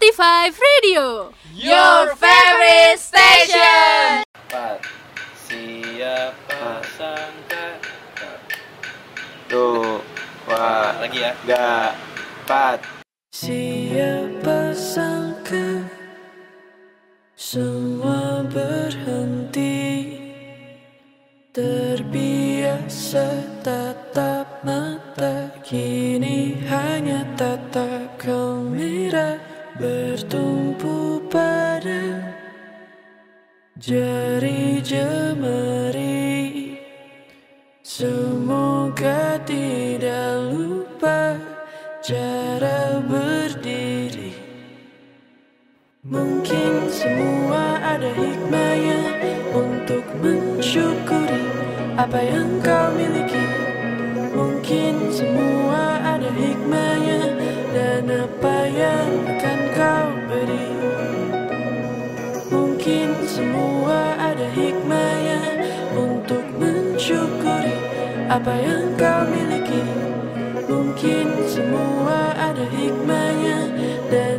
45 Radio. Your favorite station. Siapa sangka? Tuh, wah, Lagi ya. Gak, empat. Siapa sangka? Semua berhenti. Terbiasa tatap mata. Kini hanya tatap jari jemari. Semoga tidak lupa cara berdiri. Mungkin semua ada hikmahnya Untuk mensyukuri apa yang kau miliki. Mungkin semua apa yang kau miliki? Mungkin semua ada hikmahnya. Dan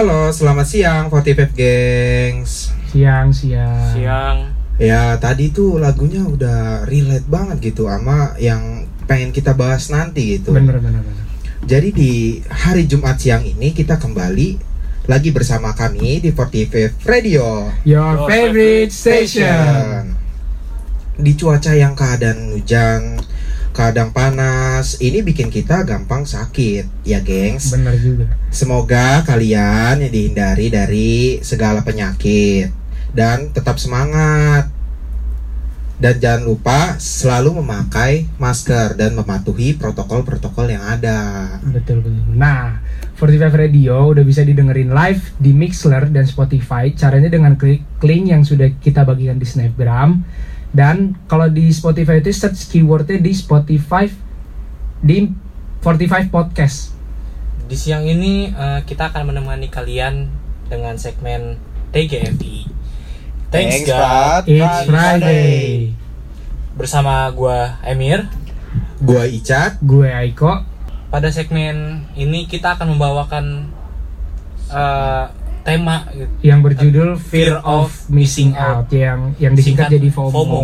Halo, selamat siang 45 gengs. Siang, siang. Siang Ya, tadi tuh lagunya udah relate banget gitu sama yang pengen kita bahas nanti gitu. Bener, bener, bener. Jadi di hari Jumat siang ini kita kembali lagi bersama kami di 45 Radio Your favorite station. Di cuaca yang keadaan hujan kadang panas. Ini bikin kita gampang sakit, ya gengs. Bener juga. Semoga kalian dihindari dari segala penyakit dan tetap semangat. Dan jangan lupa selalu memakai masker dan mematuhi protokol-protokol yang ada. Betul betul. Nah, 45 Radio udah bisa didengerin live di Mixler dan Spotify. Caranya dengan klik link yang sudah kita bagikan di Snapgram. Dan kalau di Spotify itu search keywordnya di Spotify di 45 Podcast. Di siang ini eh, kita akan menemani kalian dengan segmen TGFI. Thanks, Thanks, God. It's Friday. Bersama gua Emir. Gua Icat, Gue Aiko. Pada segmen ini kita akan membawakan eh, tema gitu. yang berjudul Fear of Missing Out yang yang disingkat Singkat jadi FOMO. FOMO.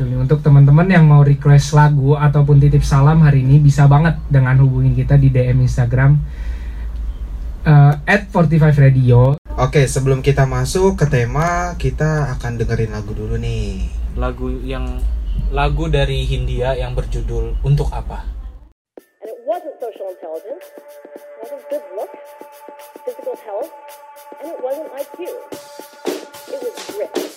Untuk teman-teman yang mau request lagu ataupun titip salam hari ini bisa banget dengan hubungin kita di DM Instagram eh, at 45 Radio. Oke, sebelum kita masuk ke tema, kita akan dengerin lagu dulu nih. Lagu yang lagu dari Hindia yang berjudul Untuk Apa. And it wasn't social intelligence, it wasn't good looks, physical health, and it wasn't IQ. It was grit.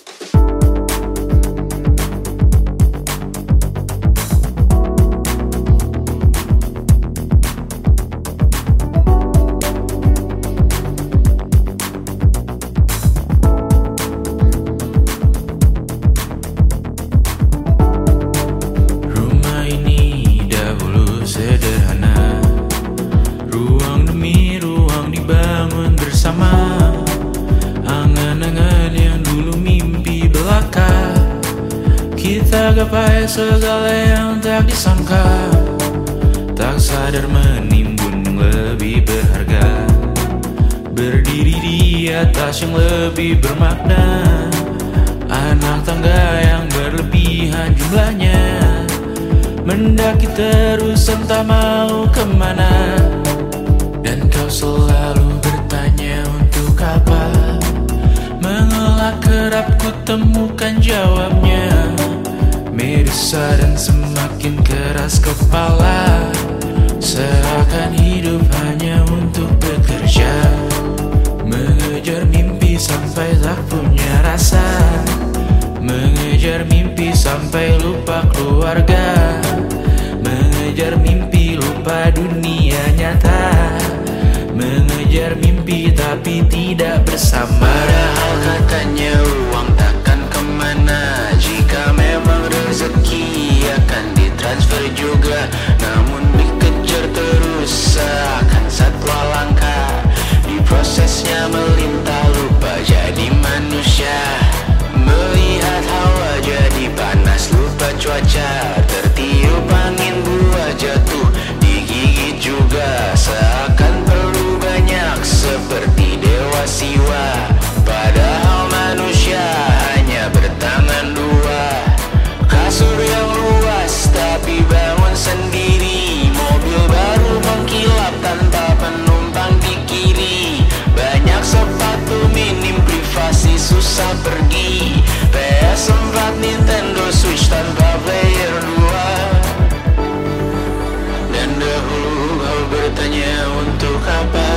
Susah pergi. PS4 Nintendo Switch tanpa player 2 Dan dahulu kau bertanya untuk apa?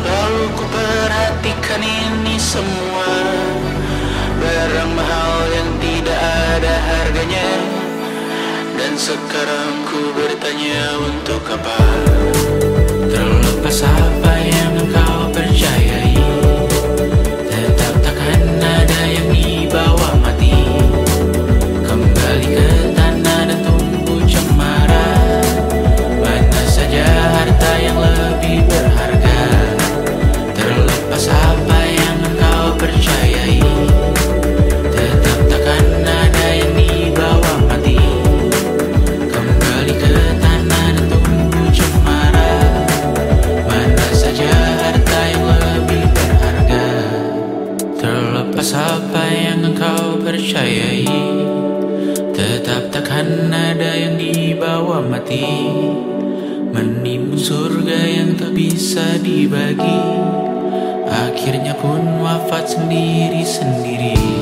Lalu ku perhatikan ini semua. Barang mahal yang tidak ada harganya. Dan sekarang ku bertanya untuk apa? Terlepas apa yang engkau percayai yang engkau percayai. Tetap takkan ada yang dibawa mati. Menimbun surga yang tak bisa dibagi. Akhirnya pun wafat sendiri-sendiri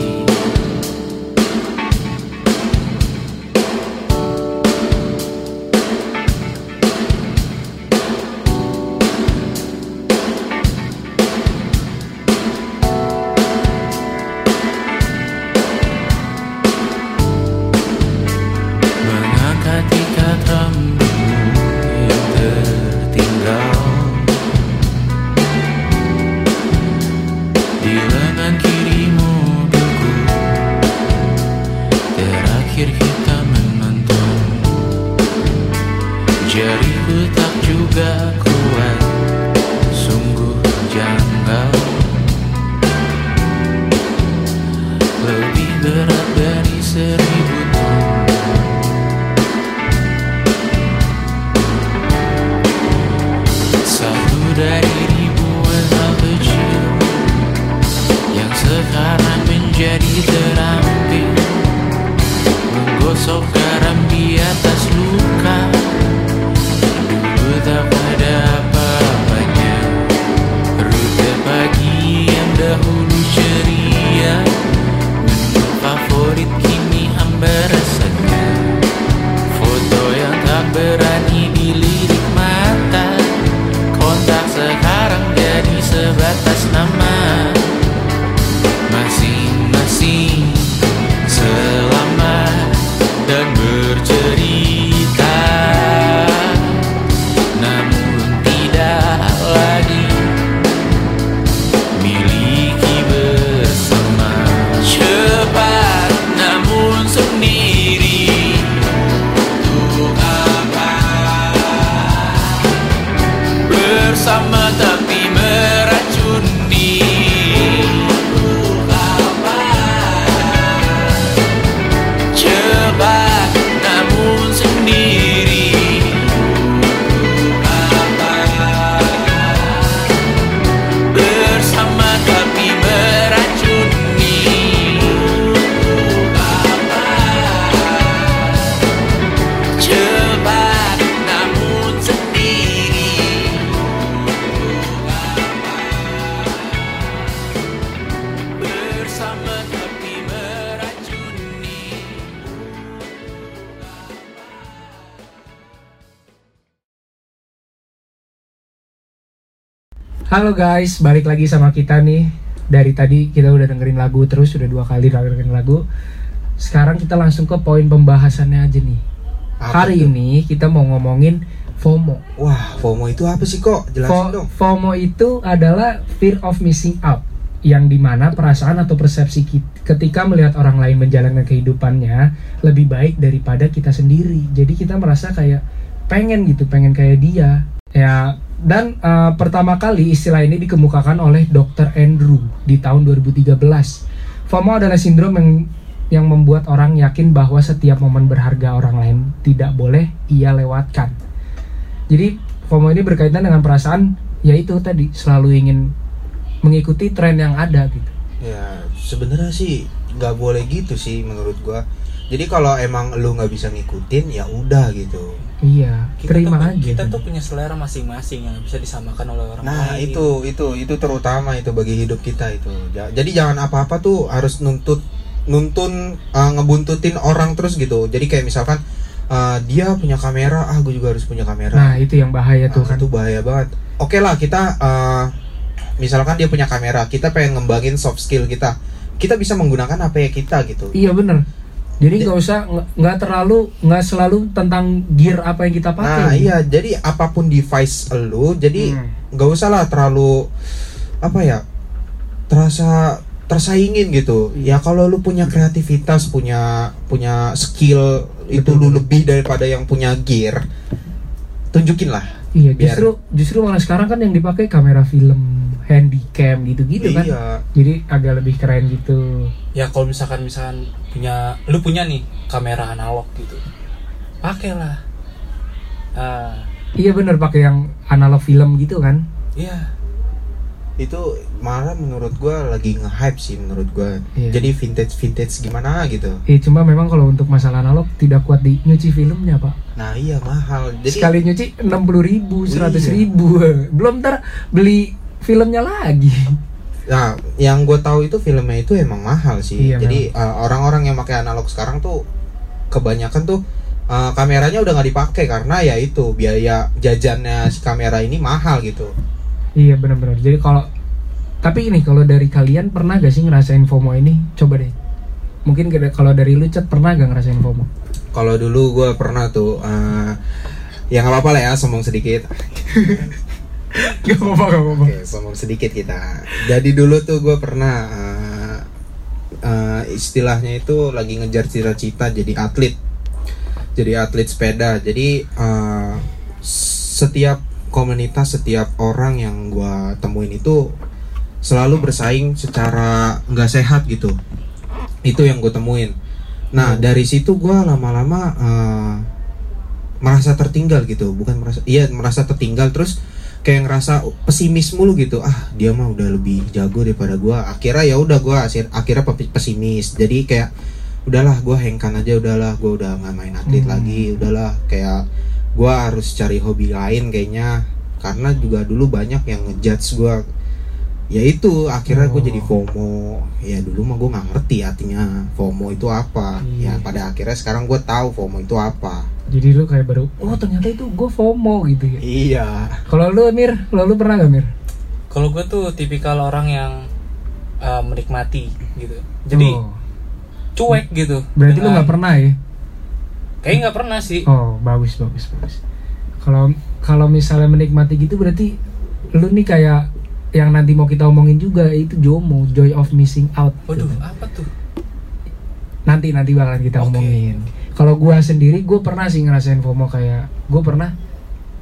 guys, balik lagi sama kita nih. Dari tadi kita udah dengerin lagu terus, sudah dua kali dengerin lagu. Sekarang kita langsung ke poin pembahasannya aja nih. Apa Hari tuh? ini kita mau ngomongin FOMO. Wah, FOMO itu apa sih kok? Jelasin Fo- dong. FOMO itu adalah fear of missing out, yang di mana perasaan atau persepsi ki- ketika melihat orang lain menjalankan kehidupannya lebih baik daripada kita sendiri. Jadi kita merasa kayak pengen gitu, pengen kayak dia. Ya, dan eh, pertama kali istilah ini dikemukakan oleh Dr. Andrew di tahun 2013. FOMO adalah sindrom yang yang membuat orang yakin bahwa setiap momen berharga orang lain tidak boleh ia lewatkan. Jadi FOMO ini berkaitan dengan perasaan yaitu tadi selalu ingin mengikuti tren yang ada gitu. Ya, sebenarnya sih nggak boleh gitu sih menurut gua. Jadi kalau emang lu nggak bisa ngikutin ya udah gitu. Iya, terima tuh, aja. Kita tuh punya selera masing-masing yang bisa disamakan oleh orang Nah lain. itu itu itu terutama itu bagi hidup kita itu. Ja- Jadi jangan apa-apa tuh harus nuntut nuntun uh, ngebuntutin orang terus gitu. Jadi kayak misalkan uh, dia punya kamera, ah gue juga harus punya kamera. Nah, itu yang bahaya tuh Nah, kan. itu bahaya banget. Oke lah kita uh, misalkan dia punya kamera, kita pengen ngembangin soft skill kita. Kita bisa menggunakan HP kita gitu. Iya bener. Jadi nggak usah nggak- terlalu nggak selalu tentang gear apa yang kita pakai. Nah iya, jadi apa pun device lu, jadi Hmm. nggak usah lah terlalu apa ya, terasa tersaingin gitu. Iya. Ya kalau lu punya kreativitas, punya punya skill itu lu lebih daripada yang punya gear, tunjukin lah. Iya, Biar- justru justru malah sekarang kan yang dipakai kamera film, handycam gitu-gitu kan. Iya. Jadi agak lebih keren gitu. Ya kalau misalkan misalkan punya lu punya nih kamera analog gitu. Pakailah. Ah, Iya bener pakai yang analog film gitu kan. iya. Itu malah menurut gua lagi nge-hype sih menurut gua. Iya. Jadi vintage vintage gimana gitu. Eh cuma memang kalau untuk masalah analog tidak kuat di nyuci filmnya pak. Nah iya mahal. Jadi Sekali nyuci enam puluh ribu, seratus Iya. ribu. Belum ntar beli filmnya lagi. Nah, yang gue tahu itu filmnya itu emang mahal sih. Iya, Jadi uh, orang-orang yang pakai analog sekarang tuh kebanyakan tuh uh, kameranya udah nggak dipakai karena ya itu biaya jajannya si kamera ini mahal gitu. Iya benar-benar. Jadi kalau tapi ini kalau dari kalian pernah gak sih ngerasain FOMO ini? Coba deh. Mungkin kalau dari lu Cet, pernah gak ngerasain FOMO? Kalau dulu gue pernah tuh, uh, ya nggak apa-apa lah ya, sombong sedikit. Gak apa-apa, gak apa-apa. Oke, sombong sedikit kita. Jadi dulu tuh gue pernah uh, uh, istilahnya itu lagi ngejar cita-cita jadi atlet. Jadi atlet sepeda. Jadi uh, setiap komunitas setiap orang yang gua temuin itu selalu bersaing secara nggak sehat gitu. Itu yang gue temuin. Nah dari situ gua lama-lama eh, merasa tertinggal gitu. Bukan merasa iya merasa tertinggal terus kayak ngerasa pesimis mulu gitu. Ah dia mah udah lebih jago daripada gua. Akhirnya ya udah gua akhir- akhirnya pe- pesimis. Jadi kayak udahlah gua hengkan aja udahlah gua udah nggak main atlet Hmm. lagi udahlah. Kayak gua harus cari hobi lain kayaknya karena juga dulu banyak yang ngejudge gua ya itu akhirnya gue Oh. jadi FOMO ya dulu mah gue nggak ngerti artinya FOMO itu apa Iya. ya pada akhirnya sekarang gue tahu FOMO itu apa Jadi lu kayak baru, oh ternyata itu gue FOMO gitu ya. iya Kalau lu Mir, kalau lu pernah gak Mir? Kalau gue tuh tipikal orang yang uh, menikmati gitu. Jadi Oh, cuek gitu. berarti lu dengan- nggak pernah ya? Kayaknya nggak pernah sih. Oh, bagus bagus bagus. Kalau kalau misalnya menikmati gitu berarti lu nih kayak yang nanti mau kita omongin juga itu JOMO, joy of missing out. Waduh, gitu. apa tuh? Nanti nanti bakalan kita Oke. omongin. Kalau gua sendiri gua pernah sih ngerasain FOMO kayak gua pernah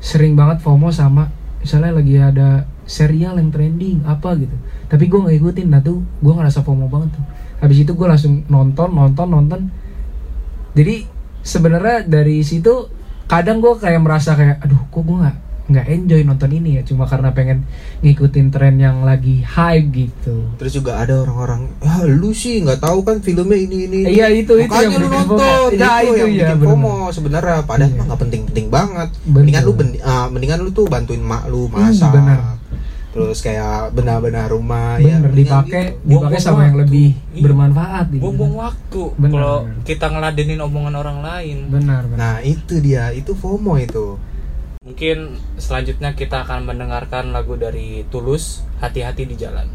sering banget FOMO sama misalnya lagi ada serial yang trending apa gitu. Tapi gua nggak ikutin, nah tuh gua ngerasa FOMO banget tuh. Habis itu gua langsung nonton, nonton, nonton. Jadi sebenarnya dari situ kadang gue kayak merasa kayak aduh kok gue nggak nggak enjoy nonton ini ya cuma karena pengen ngikutin tren yang lagi hype gitu terus juga ada orang-orang ah lu sih nggak tahu kan filmnya ini ini ini." Iya, itu- itu yang lu nonton FOMO. itu, Nah, itu yang iya, bikin bener. FOMO sebenarnya padahal Iya. nggak penting-penting banget Betul. mendingan lu ben- ah, mendingan lu tuh bantuin mak lu Hmm, masak bener. Terus kayak benar-benar rumah ya bener mendingan dipakai gitu. dipakai sama yang waktu. lebih Iya. bermanfaat gitu Buang-buang waktu. Kalau kita ngeladenin omongan orang lain. benar benar nah itu dia itu FOMO itu Mungkin selanjutnya kita akan mendengarkan lagu dari Tulus, Hati-hati di Jalan.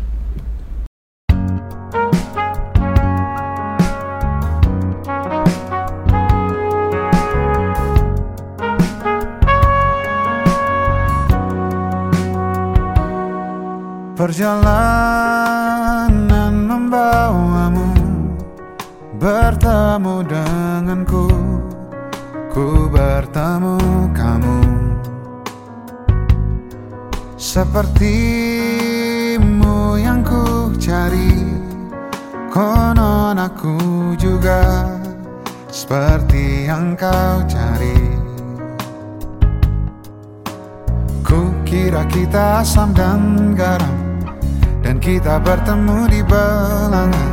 Perjalanan membawamu Bertemu denganku Ku bertemu kamu. Sepertimu yang ku cari Konon aku juga Seperti yang kau cari. Ku kira kita asam dan garam kita bertemu di belanga.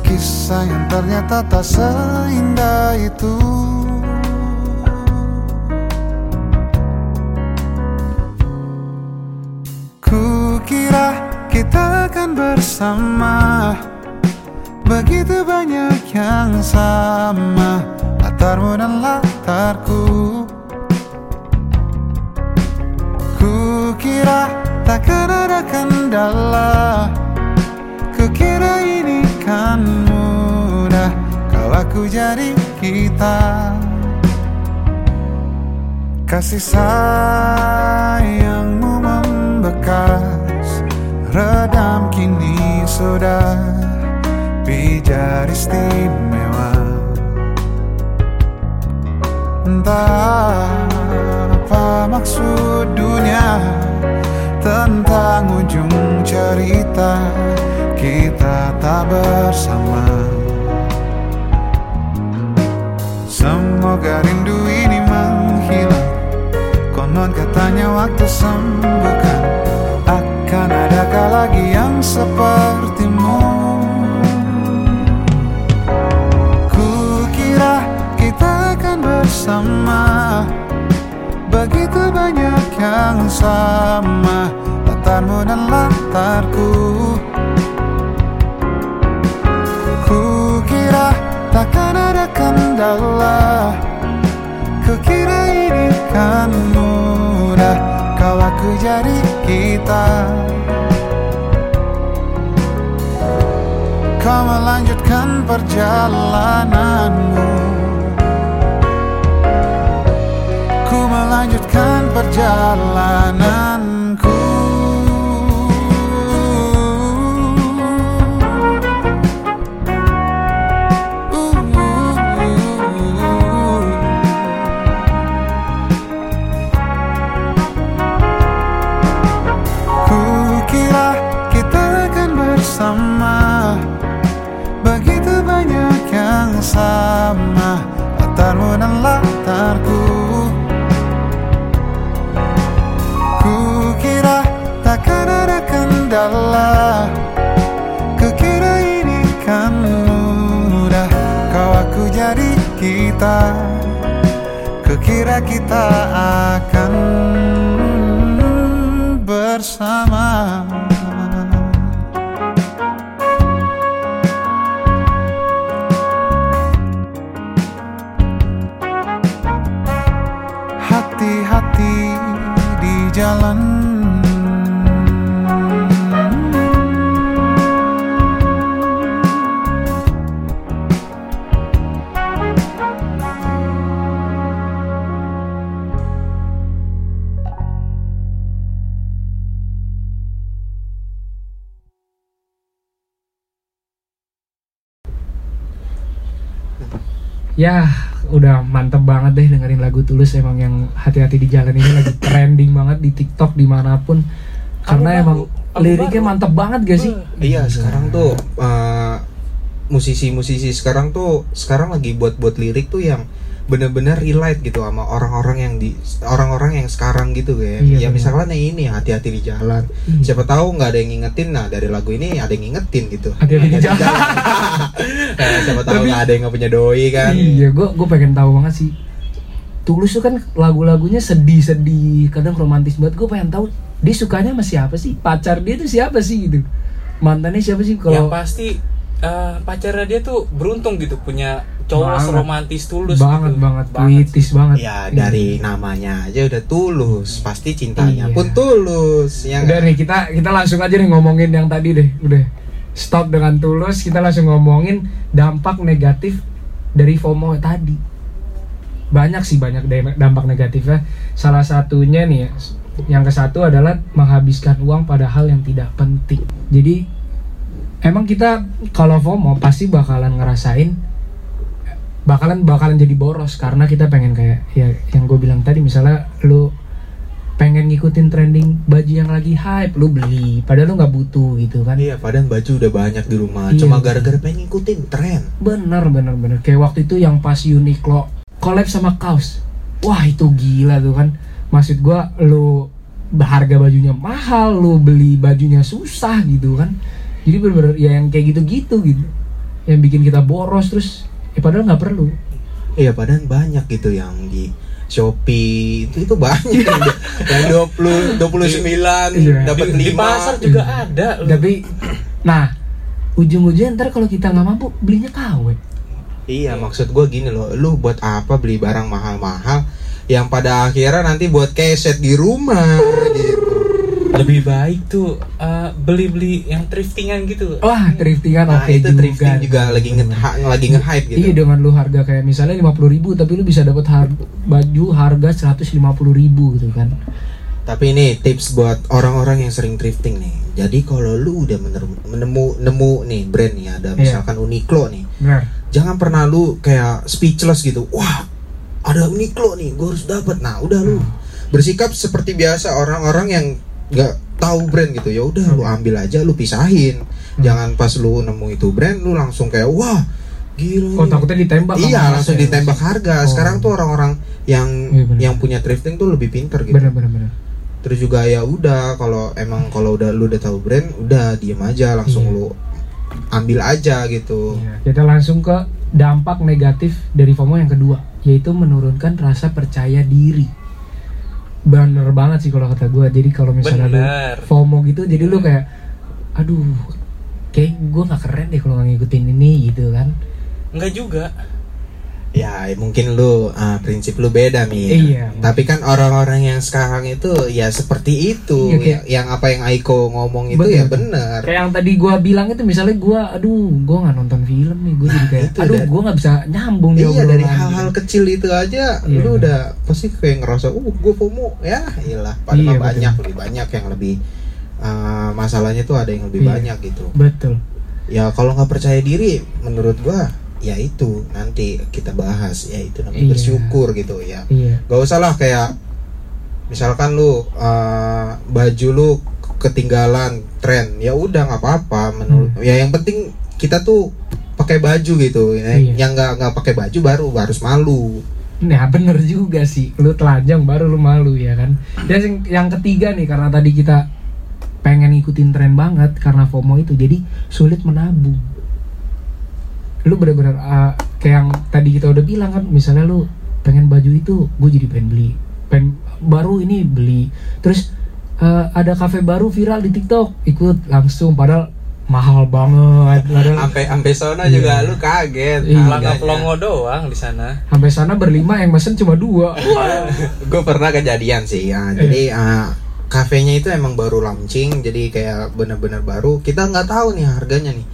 Kisah yang ternyata tak seindah itu. Ku kira kita akan bersama. Begitu banyak yang sama. Latarmu dan latarku takkan ada kendala Ku kira ini kan mudah Kalau aku jadi kita. Kasih sayangmu membekas Redam kini sudah Pijar istimewa. Entah apa maksud dunia ujung cerita Kita tak bersama. Semoga rindu ini menghilang. Konon katanya waktu sembuhkan. Akan adakah lagi yang sepertimu? Ku kira kita akan bersama. Begitu banyak yang sama Latarmu dan latarku. Ku kira takkan ada kendala. Ku kira ini kan mudah Kau aku jadi kita. Kau melanjutkan perjalananmu. Ku melanjutkan perjalananku indahlah Kukira ini kan mudah. Kau aku jadi kita Kukira kita akan bersama Ya, udah mantep banget deh dengerin lagu Tulus emang yang hati-hati di jalan ini lagi trending banget di TikTok di mana pun karena emang album liriknya baru. mantep banget gak sih? Iya sekarang tuh eh, musisi-musisi sekarang tuh sekarang lagi buat-buat lirik tuh yang bener-bener relate gitu sama orang-orang yang di orang-orang yang sekarang gitu Iya, kayak ya bener. misalkan yang ini hati-hati di jalan Iya. siapa tahu nggak ada yang ngingetin nah dari lagu ini ada yang ngingetin gitu Hati-hati di jalan. Eh, siapa tahu nggak ada yang nggak punya doi kan Iya, gue gue pengen tahu banget sih. Tulus tuh kan lagu-lagunya sedih-sedih, kadang romantis banget. Gue pengen tahu dia sukanya sama siapa sih? Pacar dia tuh siapa sih gitu? Mantannya siapa sih? Yang Kalau pasti eh, pacarnya dia tuh beruntung gitu punya cowok Banget. seromantis tulus banget gitu. banget, Banget. puitis banget. ya dari namanya aja udah tulus pasti cintanya Iya. pun tulus ya Udah nggak? nih kita kita langsung aja nih ngomongin yang tadi deh. Udah stop dengan tulus. Kita langsung ngomongin dampak negatif dari FOMO tadi. Banyak sih banyak da- dampak negatifnya. Salah satunya nih ya, yang ke satu adalah menghabiskan uang pada hal yang tidak penting. Jadi emang kita kalau FOMO pasti bakalan ngerasain bakalan bakalan jadi boros karena kita pengen kayak ya yang gue bilang tadi misalnya lu pengen ngikutin trending baju yang lagi hype lu beli padahal lu nggak butuh gitu kan Iya, padahal baju udah banyak di rumah. Iya. Cuma gara-gara pengen ngikutin tren. bener bener bener kayak waktu itu yang pas Uniqlo collab sama kaos wah itu gila tuh kan maksud gua lu harga bajunya mahal lu beli bajunya susah gitu kan jadi bener-bener ya yang kayak gitu-gitu gitu yang bikin kita boros terus ya padahal nggak perlu Iya, padahal banyak gitu yang di Shopee itu itu banyak yang, yang 20 29 Iya. dapat di, di 5. pasar juga ada loh. tapi nah ujung-ujungnya ntar kalau kita nggak mampu belinya KW Iya, maksud gua gini loh, lu buat apa beli barang mahal-mahal yang pada akhirnya nanti buat keset di rumah gitu. Lebih baik tuh eh, beli-beli yang thriftingan gitu wah thriftingan Nah, oke itu juga thrifting juga lagi nge lagi nge-hype gitu. Iya dengan lu harga kayak misalnya 50.000 ribu tapi lu bisa dapat har- baju harga 150.000 ribu gitu kan. Tapi ini tips buat orang-orang yang sering thrifting nih. Jadi kalau lu udah menemu nemu nih brand nih ada Iya. misalkan Uniqlo nih. Benar. Jangan pernah lu kayak speechless gitu. Wah, ada Uniqlo nih, gue harus dapat. Nah, udah lu bersikap seperti biasa orang-orang yang nggak tahu brand gitu. Ya udah lu ambil aja, lu pisahin. Jangan pas lu nemu itu brand lu langsung kayak wah, gila. Oh nih." takutnya ditembak Iya, langsung ya? ditembak harga. Oh. Sekarang tuh orang-orang yang bener. yang punya thrifting tuh lebih pinter gitu. Bener bener bener. Terus juga ya udah kalau emang kalau udah lu udah tahu brand, udah diem aja langsung Iya. lu ambil aja gitu. Iya. Kita langsung ke dampak negatif dari FOMO yang kedua yaitu menurunkan rasa percaya diri. Bener banget sih kalau kata gue. Jadi kalau misalnya lu Bener. FOMO gitu, jadi lu kayak, aduh, kayak gue nggak keren deh kalau nggak ngikutin ini gitu kan. enggak juga Ya mungkin lu ah, prinsip lu beda nih. Iya. Tapi kan orang-orang yang sekarang itu ya seperti itu. Iya, kayak- yang apa yang Aiko ngomong itu Betul. ya benar. Kayak yang tadi gua bilang itu misalnya gua aduh gua nggak nonton film nih gua jadi Nah, kayak itu aduh dari- gua nggak bisa nyambung Iya obrolan dari gitu. hal-hal kecil itu aja Iya, lu bener. udah pasti kayak ngerasa uh gue FOMO ya iyalah Iya, padahal betul. banyak lebih banyak yang lebih ah, masalahnya tuh ada yang lebih Iya. banyak gitu. betul ya kalau nggak percaya diri menurut gua ya itu nanti kita bahas ya itu namanya Iya. bersyukur gitu ya iya gak usah lah kayak misalkan lu uh, baju lu ketinggalan tren ya udah nggak apa-apa menurut ya yang penting kita tuh pakai baju gitu ya. Hmm. Iya. yang nggak nggak pakai baju baru harus malu nah bener juga sih lu telanjang baru lu malu ya kan dan yang, yang ketiga nih karena tadi kita pengen ngikutin tren banget karena FOMO itu jadi sulit menabung lu bener-bener uh, kayak yang tadi kita udah bilang kan misalnya lu pengen baju itu gue jadi pengen beli pengen baru ini beli terus uh, ada kafe baru viral di TikTok ikut langsung padahal mahal banget padahal Sampai sampai sono Iya. juga lu kaget. Iya. Pelangga pelongo doang di sana. sampai sana berlima yang mesen cuma dua gue pernah kejadian sih ya jadi uh, kafenya itu emang baru launching jadi kayak bener-bener baru kita nggak tahu nih harganya nih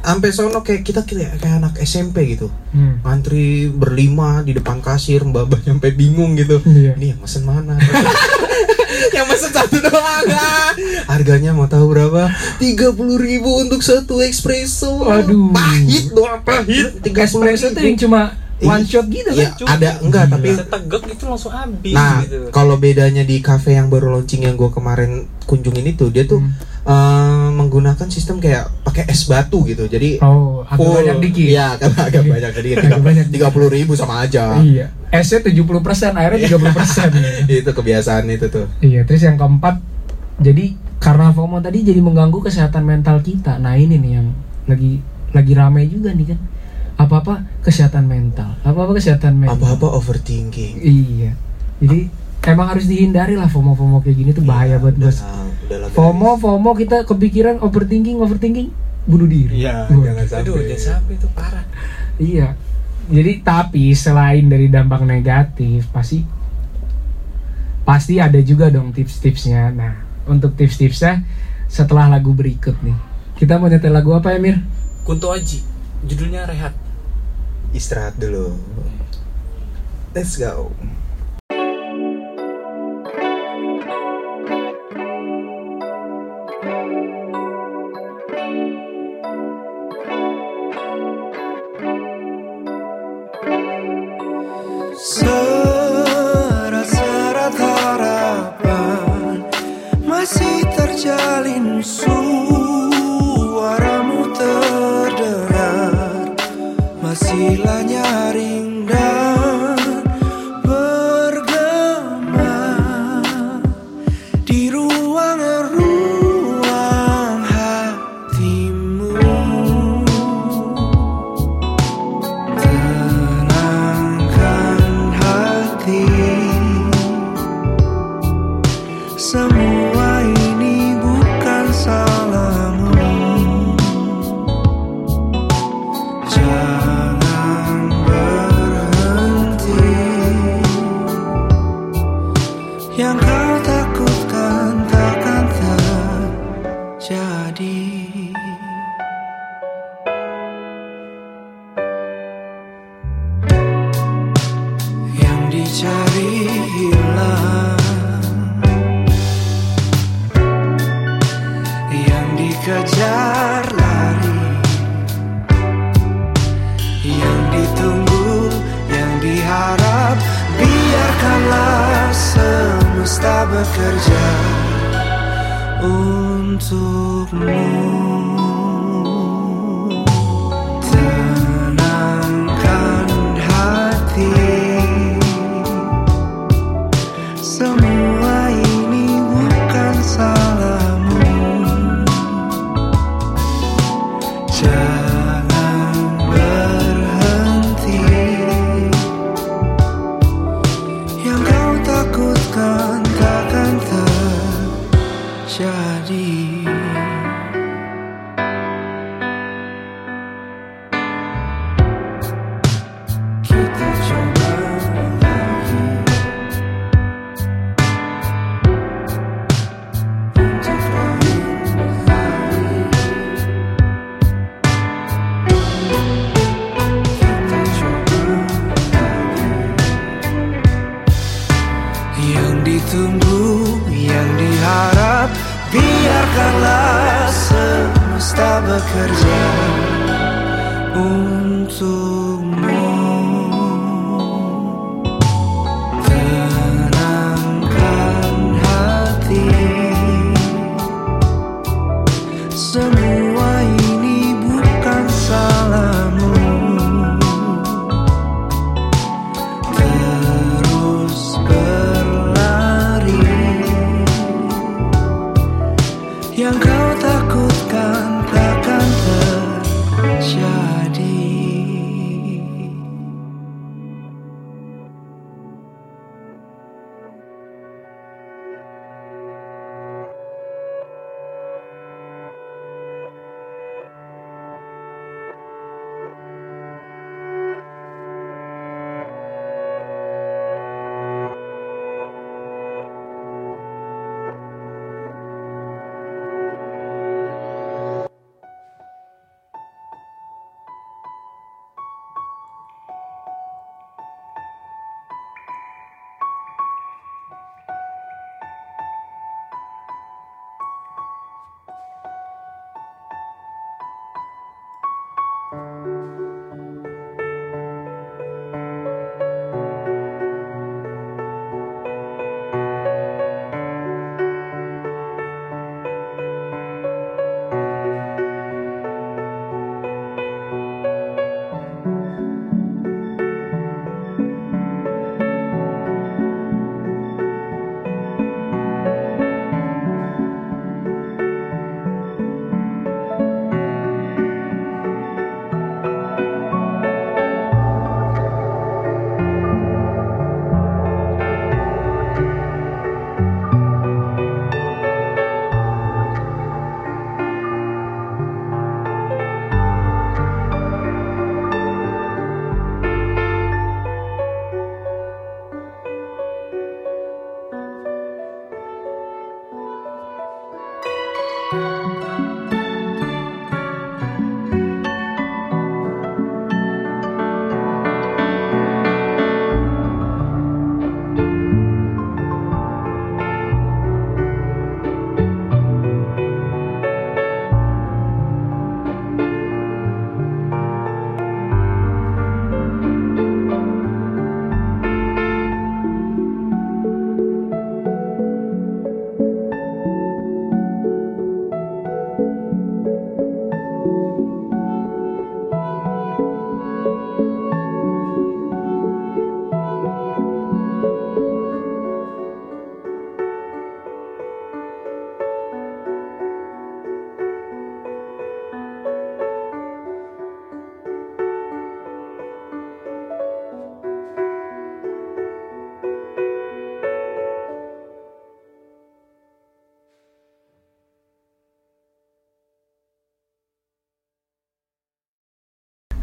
sampai sono kayak kita kayak, kayak anak SMP gitu Hmm. antri berlima di depan kasir mbak mbak sampai bingung gitu Iya. ini yang mesen mana yang mesen satu doang ah. harganya mau tahu berapa tiga puluh ribu untuk satu espresso Waduh. pahit doang pahit tiga espresso tuh yang cuma one shot gitu ya, kan ada enggak tapi Setegek itu langsung habis Nah, gitu. kalau bedanya di cafe yang baru launching yang gue kemarin kunjungin itu, dia tuh Hmm. eh, menggunakan sistem kayak pakai es batu gitu. Jadi oh agak full. banyak dikit Iya, kan agak banyak banyak Tiga puluh ribu sama aja. iya esnya 70% airnya 30% itu kebiasaan itu tuh. Iya, terus yang keempat, jadi karena FOMO tadi jadi mengganggu kesehatan mental kita. Nah ini nih yang lagi lagi ramai juga nih kan. Apa-apa kesehatan mental, apa-apa kesehatan mental. Apa-apa overthinking. Iya. Jadi emang harus dihindari lah FOMO-FOMO kayak gini tuh bahaya buat bos. Nah, udah lah, guys. FOMO, FOMO kita kepikiran overthinking, overthinking bunuh diri. Iya, jangan sampai. Aduh, jangan sampai itu parah. Iya. Jadi tapi selain dari dampak negatif pasti pasti ada juga dong tips-tipsnya. Nah, untuk tips-tipsnya setelah lagu berikut nih. Kita mau nyetel lagu apa ya, Mir? Kunto Aji, judulnya Rehat. Istirahat dulu. Let's go. Dicari hilang. Yang dikejar lari. Yang ditunggu yang diharap biarkanlah semesta bekerja untukmu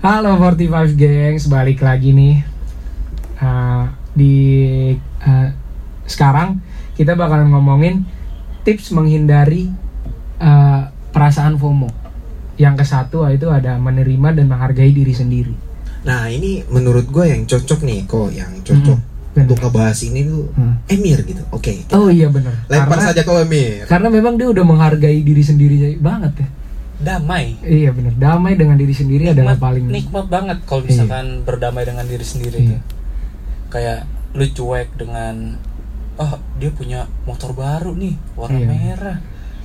Halo 45 gengs, balik lagi nih Uh, di uh, sekarang kita bakalan ngomongin tips menghindari uh, perasaan FOMO. Yang ke satu itu ada menerima dan menghargai diri sendiri. Nah ini menurut gue yang cocok nih kok yang cocok Hmm, bener. untuk ngebahas ini tuh Hmm. Emir gitu. Oke. Oh iya benar. Lempar Karena- saja ke Emir. Karena memang dia udah menghargai diri sendiri banget ya. Damai Iya benar. Damai dengan diri sendiri adalah nikmat, paling nikmat banget kalau Iya. misalkan berdamai dengan diri sendiri Iya. tuh. kayak lu cuek dengan oh dia punya motor baru nih warna Iya. merah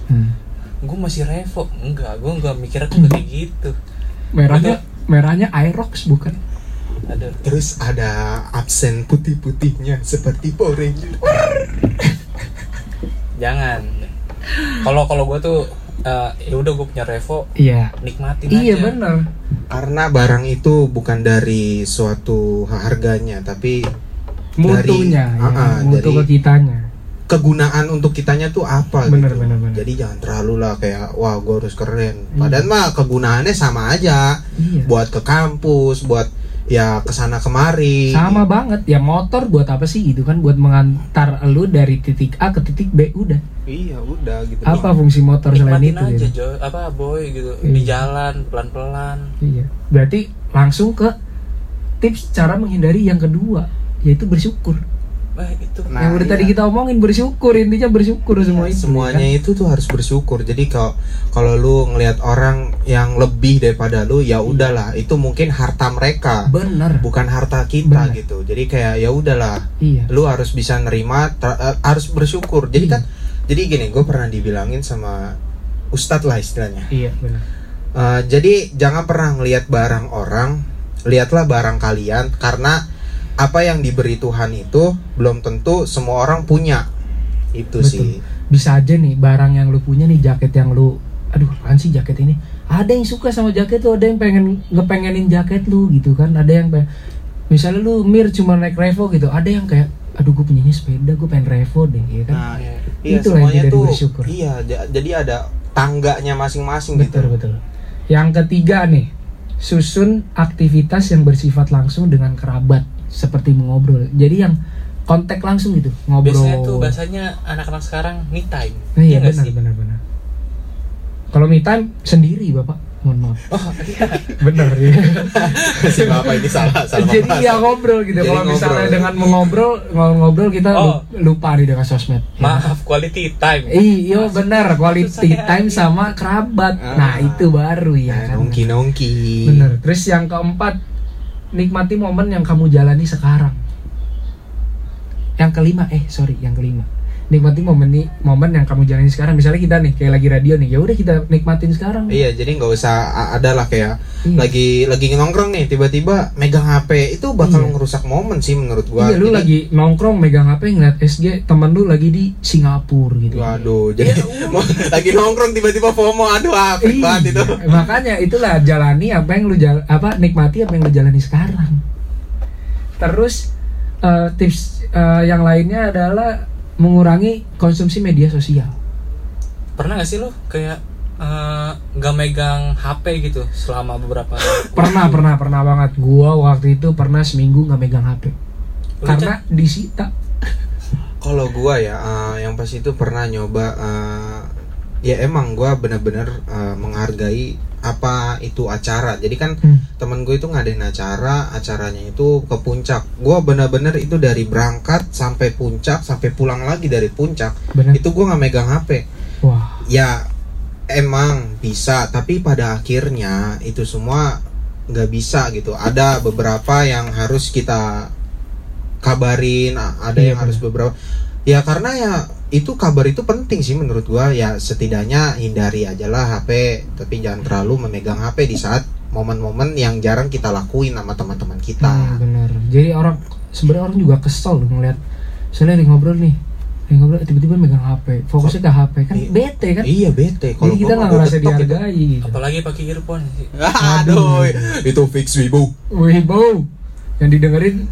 Hmm. gue masih revo enggak gue enggak mikirnya tuh kayak gitu merahnya merahnya Aerox bukan? ada Terus ada absen putih-putihnya seperti Power Ranger. jangan kalau kalau gue tuh eh, ya udah gue punya revo Iya. nikmatin Iya aja benar. Karena barang itu bukan dari suatu harganya, tapi Mutunya, Dari- ya. Ah, mutu dari- ke kitanya. kegunaan untuk kitanya tuh apa Bener, gitu. bener, bener. Jadi jangan terlalu lah kayak wah gue harus keren. Padahal mah kegunaannya sama aja. Iya. Buat ke kampus, buat ya ke sana kemari. Sama banget ya motor buat apa sih gitu kan buat mengantar lu dari titik A ke titik B udah. Iya udah gitu. Apa fungsi motor selain itu aja gitu? Joy apa boy gitu Iya. di jalan pelan pelan Iya. Berarti langsung ke tips cara menghindari yang kedua yaitu bersyukur. Itu Nah, yang udah iya. tadi kita omongin bersyukur intinya bersyukur semua itu. semuanya kan? itu tuh harus bersyukur jadi kalau kalau lu ngelihat orang yang lebih daripada lu ya udahlah itu mungkin harta mereka bener. bukan harta kita Bener. gitu jadi kayak ya udahlah Iya. lu harus bisa nerima ter- eh, harus bersyukur jadi Iya. kan jadi gini gue pernah dibilangin sama ustadz lah istilahnya Iya benar. Eh, jadi jangan pernah ngelihat barang orang lihatlah barang kalian karena apa yang diberi Tuhan itu belum tentu semua orang punya. Itu Betul. sih. Bisa aja nih barang yang lu punya nih jaket yang lu aduh apaan sih jaket ini? Ada yang suka sama jaket tuh ada yang pengen ngepengenin jaket lu gitu kan. Ada yang pengen misalnya lu mir cuma naik revo gitu ada yang kayak aduh gue punyanya sepeda gue pengen revo deh ya kan? Nah, iya. Itulah semuanya inti dari tuh bersyukur. iya ja- jadi ada tangganya masing-masing betul gitu. betul. Yang ketiga nih susun aktivitas yang bersifat langsung dengan kerabat seperti mengobrol jadi yang kontak langsung gitu ngobrol biasanya tuh bahasanya anak-anak sekarang me time Nah, iya nggak benar sih? benar benar kalau me time sendiri bapak mohon maaf oh iya bener ya si bapak ini salah salah jadi membahas. ya ngobrol gitu kalau misalnya dengan mengobrol ngobrol ngobrol kita Oh. lu- lupa nih dengan sosmed Ya. maaf quality time Iya benar quality time sama kerabat. Ah. Nah itu baru ya Nah, kan. nongki nongki Bener. Terus yang keempat nikmati momen yang kamu jalani sekarang. Yang kelima eh sorry yang kelima nikmati momen nih momen yang kamu jalani sekarang. Misalnya kita nih kayak lagi radio nih ya udah kita nikmatin sekarang. iya jadi nggak usah ada lah kayak Iya. lagi lagi nongkrong nih tiba-tiba megang HP itu bakal Iya. ngerusak momen sih menurut gua Iya lu Jadi- lagi nongkrong megang HP ngeliat SG temen lu lagi di Singapura gitu. Waduh, jadi mau- lagi nongkrong tiba-tiba FOMO, aduh apik Iya, banget itu. makanya itulah jalani apa yang lu jal apa nikmati apa yang lu jalani sekarang. Terus eh, tips eh, yang lainnya adalah mengurangi konsumsi media sosial. pernah gak sih lo kayak eh, nggak megang HP gitu selama beberapa hari? Pernah pernah pernah banget. Gua waktu itu pernah seminggu nggak megang HP Lu, karena disita. Kalau gua ya, eh, yang pas itu pernah nyoba eh, ya emang gue bener-bener eh, menghargai apa itu acara. Jadi kan Hmm. temen gue itu ngadain acara acaranya itu ke puncak. Gue bener-bener itu dari berangkat sampai puncak sampai pulang lagi dari puncak Bener. itu gue nggak megang hp Wah, ya emang bisa tapi pada akhirnya itu semua nggak bisa gitu. Ada beberapa yang harus kita kabarin ada Iya, yang harus beberapa. Ya karena ya itu kabar itu penting sih menurut gua ya setidaknya hindari aja lah HP tapi jangan terlalu memegang HP di saat momen-momen yang jarang kita lakuin sama teman-teman kita Hmm, bener. Jadi orang sebenarnya orang juga kesel loh ngeliat misalnya lagi ngobrol nih, lagi ngobrol tiba-tiba megang HP, fokusnya ke HP kan Iya. bete kan? iya bete Jadi kita gua nggak ngerasa gitu. dihargai gitu. apalagi pakai earphone sih aduh itu fix wibu Wibo yang didengerin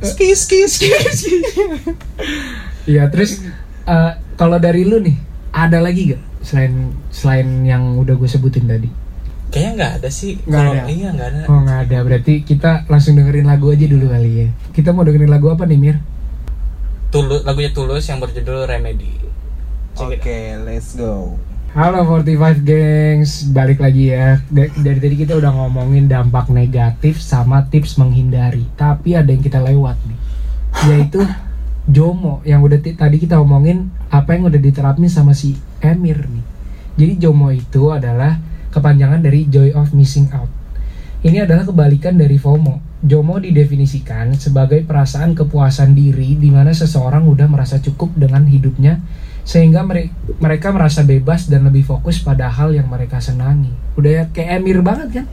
ski ski ski ski Iya terus eh, kalau dari lu nih ada lagi gak selain selain yang udah gue sebutin tadi? kayaknya nggak ada sih Nggak ada? iya nggak ada Oh nggak ada berarti kita langsung dengerin lagu aja dulu kali ya. Kita mau dengerin lagu apa nih Mir? Tulus lagunya Tulus yang berjudul Remedy it out. let's go Halo 45 gengs, balik lagi ya. Da- Dari tadi kita udah ngomongin dampak negatif sama tips menghindari. Tapi ada yang kita lewat nih, yaitu Jomo yang udah tadi kita omongin apa yang udah diterapin sama si Emir nih. Jadi Jomo itu adalah kepanjangan dari Joy of Missing Out. Ini adalah kebalikan dari FOMO. JOMO didefinisikan sebagai perasaan kepuasan diri di mana seseorang udah merasa cukup dengan hidupnya sehingga mere- mereka merasa bebas dan lebih fokus pada hal yang mereka senangi. Udah ya kayak Emir banget kan?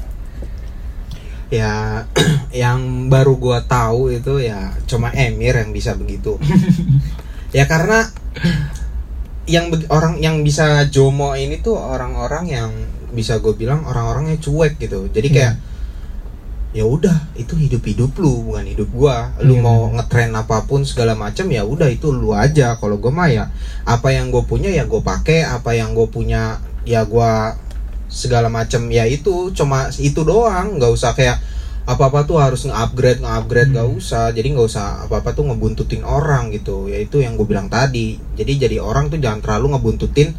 Ya yang baru gua tahu itu ya cuma Emir yang bisa begitu. Ya karena yang orang yang bisa jomo ini tuh orang-orang yang bisa gue bilang orang-orangnya cuek gitu. Jadi Iya. kayak ya udah itu hidup hidup lu bukan hidup gua. Lu Iya, mau ngetren apa pun segala macam ya udah itu lu aja. Kalau gue mah ya apa yang gue punya ya gue pakai apa yang gue punya ya gua segala macam ya itu cuma itu doang nggak usah kayak apa apa tuh harus nge-upgrade nge-upgrade nggak Hmm. usah jadi nggak usah apa apa tuh ngebuntutin orang gitu ya itu yang gue bilang tadi jadi jadi orang tuh jangan terlalu ngebuntutin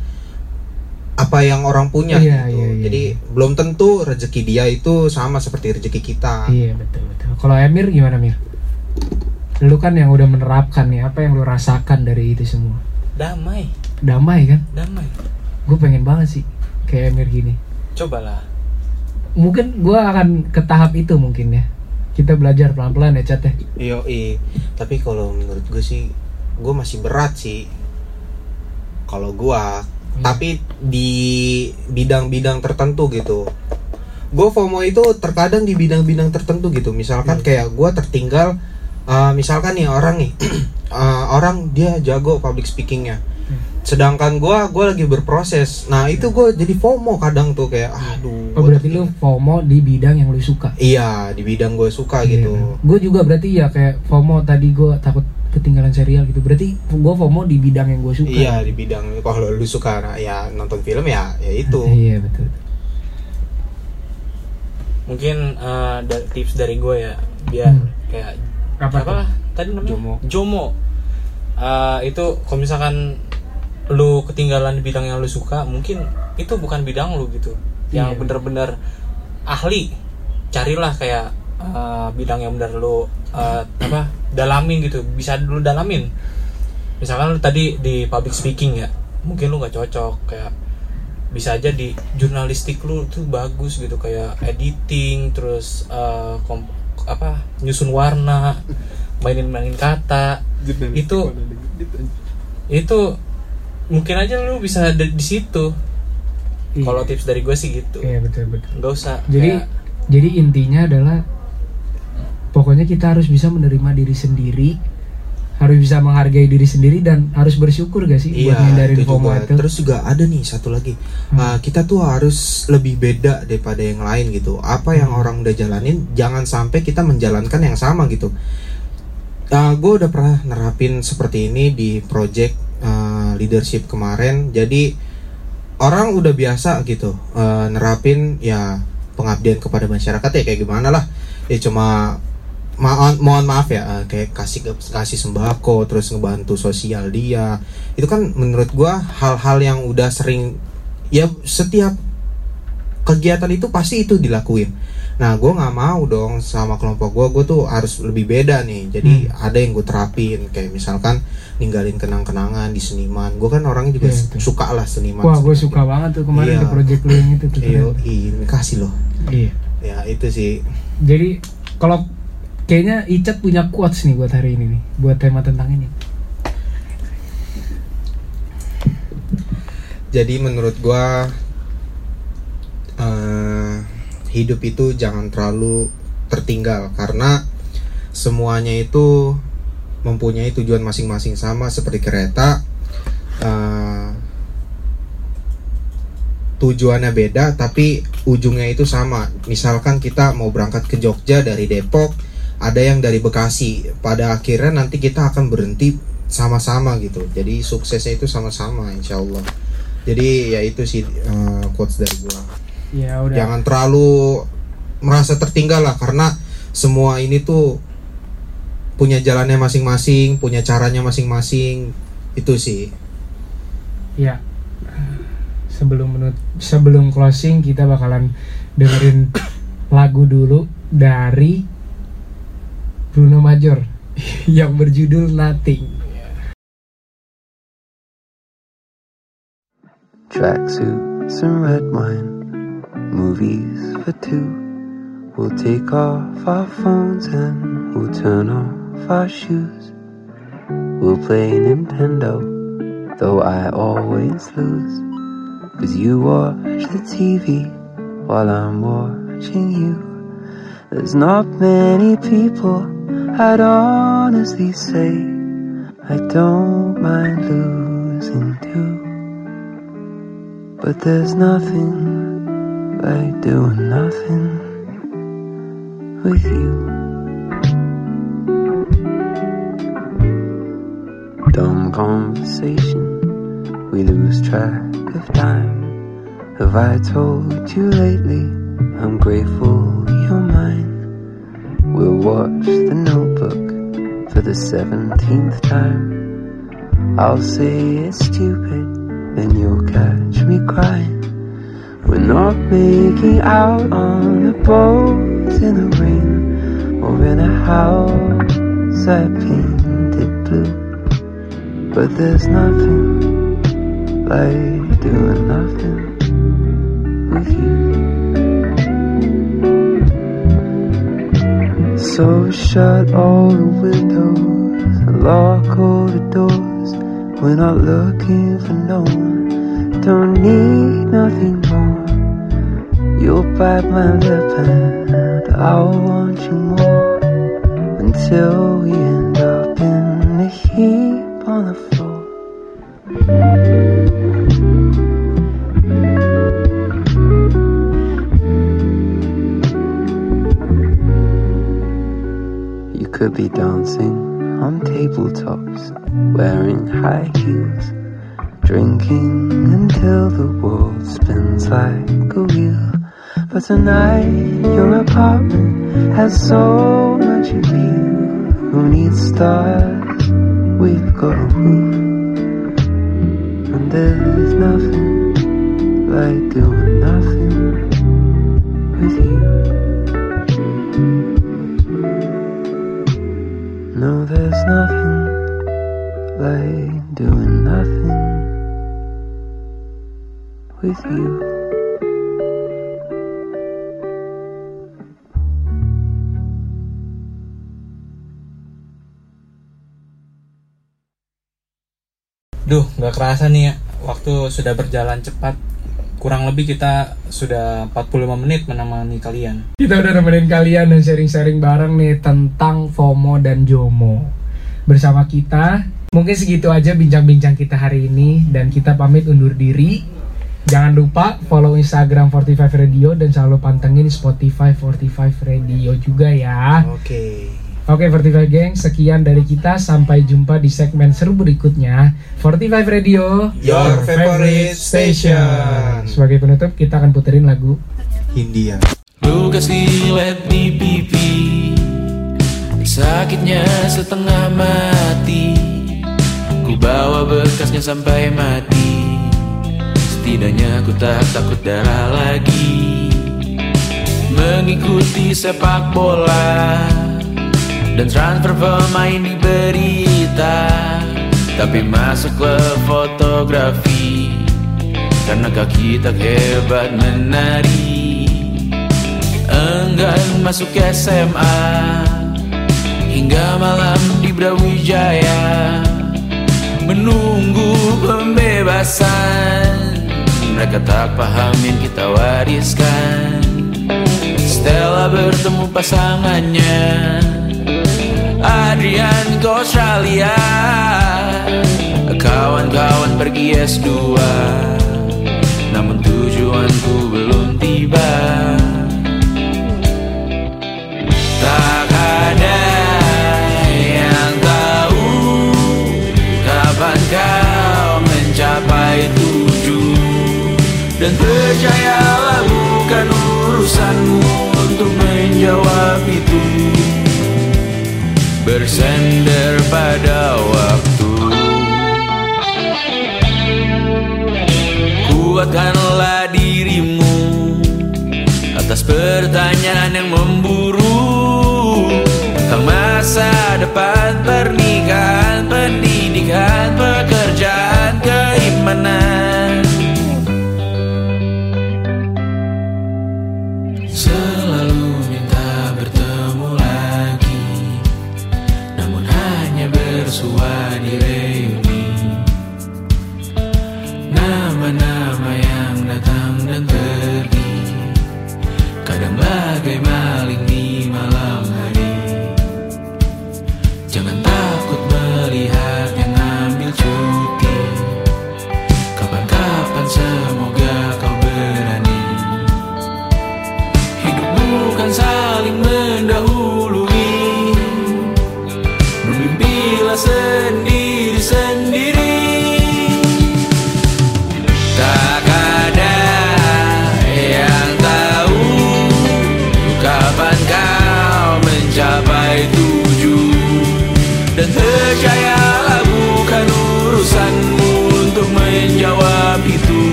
apa yang orang punya Iya, gitu iya, iya, jadi belum tentu rezeki dia itu sama seperti rezeki kita Iya betul betul. Kalau Emir gimana Mir? Lu kan yang udah menerapkan nih apa yang lu rasakan dari itu semua. damai Damai kan? damai Gue pengen banget sih kayak Emir gini. cobalah Mungkin gue akan ke tahap itu mungkin ya. Kita belajar pelan-pelan ya Cat ya. Iya, iya. Tapi kalau menurut gue sih, gue masih berat sih. Kalau gue, tapi di bidang-bidang tertentu gitu. Gue FOMO itu terkadang di bidang-bidang tertentu gitu. Misalkan kayak gue tertinggal, eh, misalkan nih orang nih, eh, orang dia jago public speakingnya. Sedangkan gue, gue lagi berproses. Nah itu gue jadi FOMO kadang tuh kayak, aduh. Oh berarti lu FOMO di bidang yang lu suka. Iya, di bidang gue suka gitu. Gue juga berarti ya kayak FOMO tadi gue takut ketinggalan serial gitu. Berarti gue FOMO di bidang yang gue suka. Iya di bidang kalau lu suka nah, ya nonton film ya ya itu. Iya betul. mungkin da- tips dari gue ya biar Hmm. kayak Apa apa, tadi namanya Jomo. Jomo. Eh, itu kalau misalkan lu ketinggalan di bidang yang lu suka mungkin itu bukan bidang lu gitu. Yang Iya. bener-bener ahli. Carilah kayak eh, bidang yang bener lu eh, apa dalamin gitu. Bisa dulu dalamin. Misalkan lu tadi di public speaking ya mungkin lu nggak cocok. Kayak bisa aja di jurnalistik lu tuh bagus gitu. Kayak editing terus eh, kom- apa nyusun warna mainin mainin kata itu itu mungkin aja lu bisa ada di situ Iya. kalau tips dari gue sih gitu Iya betul betul. nggak usah Jadi kayak- jadi intinya adalah pokoknya kita harus bisa menerima diri sendiri, harus bisa menghargai diri sendiri dan harus bersyukur gak sih buat Iya ngindarin itu FOMO juga. itu. Terus juga ada nih satu lagi. Hmm. Uh, kita tuh harus lebih beda daripada yang lain gitu. Apa yang Hmm. orang udah jalanin, jangan sampai kita menjalankan yang sama gitu. Uh, gue udah pernah nerapin seperti ini di project uh, leadership kemarin. Jadi orang udah biasa gitu uh, nerapin ya pengabdian kepada masyarakat ya kayak gimana lah. Ya cuma mohon mohon maaf ya eh, kayak kasih kasih sembako terus ngebantu sosial dia itu kan menurut gua hal-hal yang udah sering ya setiap kegiatan itu pasti itu dilakuin nah gue nggak mau dong sama kelompok gue gue tuh harus lebih beda nih jadi ada yang gue terapin kayak misalkan ninggalin kenang-kenangan di seniman gue kan orangnya juga Iya, betul. suka lah seniman Wah, gue suka banget tuh kemarin Iya. di project lu yang itu tuh. Iya, iya, kasih loh Iya. ya itu sih Jadi kalau kayaknya Icat punya quotes nih buat hari ini nih, buat tema tentang ini. Jadi menurut gua eh, hidup itu jangan terlalu tertinggal karena semuanya itu mempunyai tujuan masing-masing sama seperti kereta. eh, tujuannya beda tapi ujungnya itu sama. Misalkan kita mau berangkat ke Jogja dari Depok, ada yang dari Bekasi. Pada akhirnya nanti kita akan berhenti sama-sama gitu. Jadi suksesnya itu sama-sama insya Allah. Jadi ya itu sih eh, quotes dari gua. Ya udah. Jangan terlalu merasa tertinggal lah karena semua ini tuh punya jalannya masing-masing, punya caranya masing-masing. Itu sih. Ya. Sebelum menut sebelum closing kita bakalan dengerin lagu dulu dari Bruno Major yang berjudul Nothing. Tracksuits and red wine, movies for two. We'll take off our phones and we'll turn off our shoes. We'll play Nintendo, though I always lose. Cause you watch the TV while I'm watching you. There's not many people I'd honestly say I don't mind losing to. But there's nothing like doing nothing with you. Dumb conversation, we lose track of time. Have I told you lately? I'm grateful you're mine. We'll watch the notebook for the seventeenth time. I'll say it's stupid, then you'll catch me crying. We're not making out on a boat in the rain or in a house I painted blue. But there's nothing like doing nothing with you. So shut all the windows and lock all the doors. We're not looking for no one. Don't need nothing more. You'll bite my lip and I'll want you more until we end up in a heap on the floor. You could be dancing on tabletops, wearing high heels, drinking until the world spins like a wheel. But tonight, your apartment has so much of you. Who needs stars? We've got a roof, and there's nothing like doing nothing with you. No, there's nothing like doing nothing with you. Duh, nggak kerasa nih ya. Waktu sudah berjalan cepat. Kurang lebih kita sudah 45 menit menemani kalian. Kita udah nemenin kalian dan sharing-sharing bareng nih tentang FOMO dan JOMO. Bersama kita, mungkin segitu aja bincang-bincang kita hari ini dan kita pamit undur diri. Jangan lupa follow Instagram 45 Radio dan selalu pantengin Spotify 45 Radio juga ya. Oke. Oke 45 geng, sekian dari kita. Sampai jumpa di segmen seru berikutnya. 45 Radio, Your favorite station. Sebagai penutup, kita akan puterin lagu Hindia. Lu kasih let me pipi Sakitnya setengah mati Ku bawa bekasnya sampai mati Setidaknya ku tak takut darah lagi Mengikuti sepak bola Dan transfer pemain di berita. Tapi masuk ke fotografi. Karena kaki tak hebat menari. Enggan masuk SMA Hingga malam di Brawijaya. Menunggu pembebasan. Mereka tak paham yang kita wariskan. Stella bertemu pasangannya Adrian ke Australia Kawan-kawan pergi S2 Namun tujuanku belum tiba. Tak ada yang tahu Kapan kau mencapai tujuh. Dan percayalah bukan urusanmu Untuk menjawab itu Bersender pada waktu. Kuatkanlah dirimu Atas pertanyaan yang memburu. Tentang masa depan pernikahan Pendidikan, pekerjaan, keimanan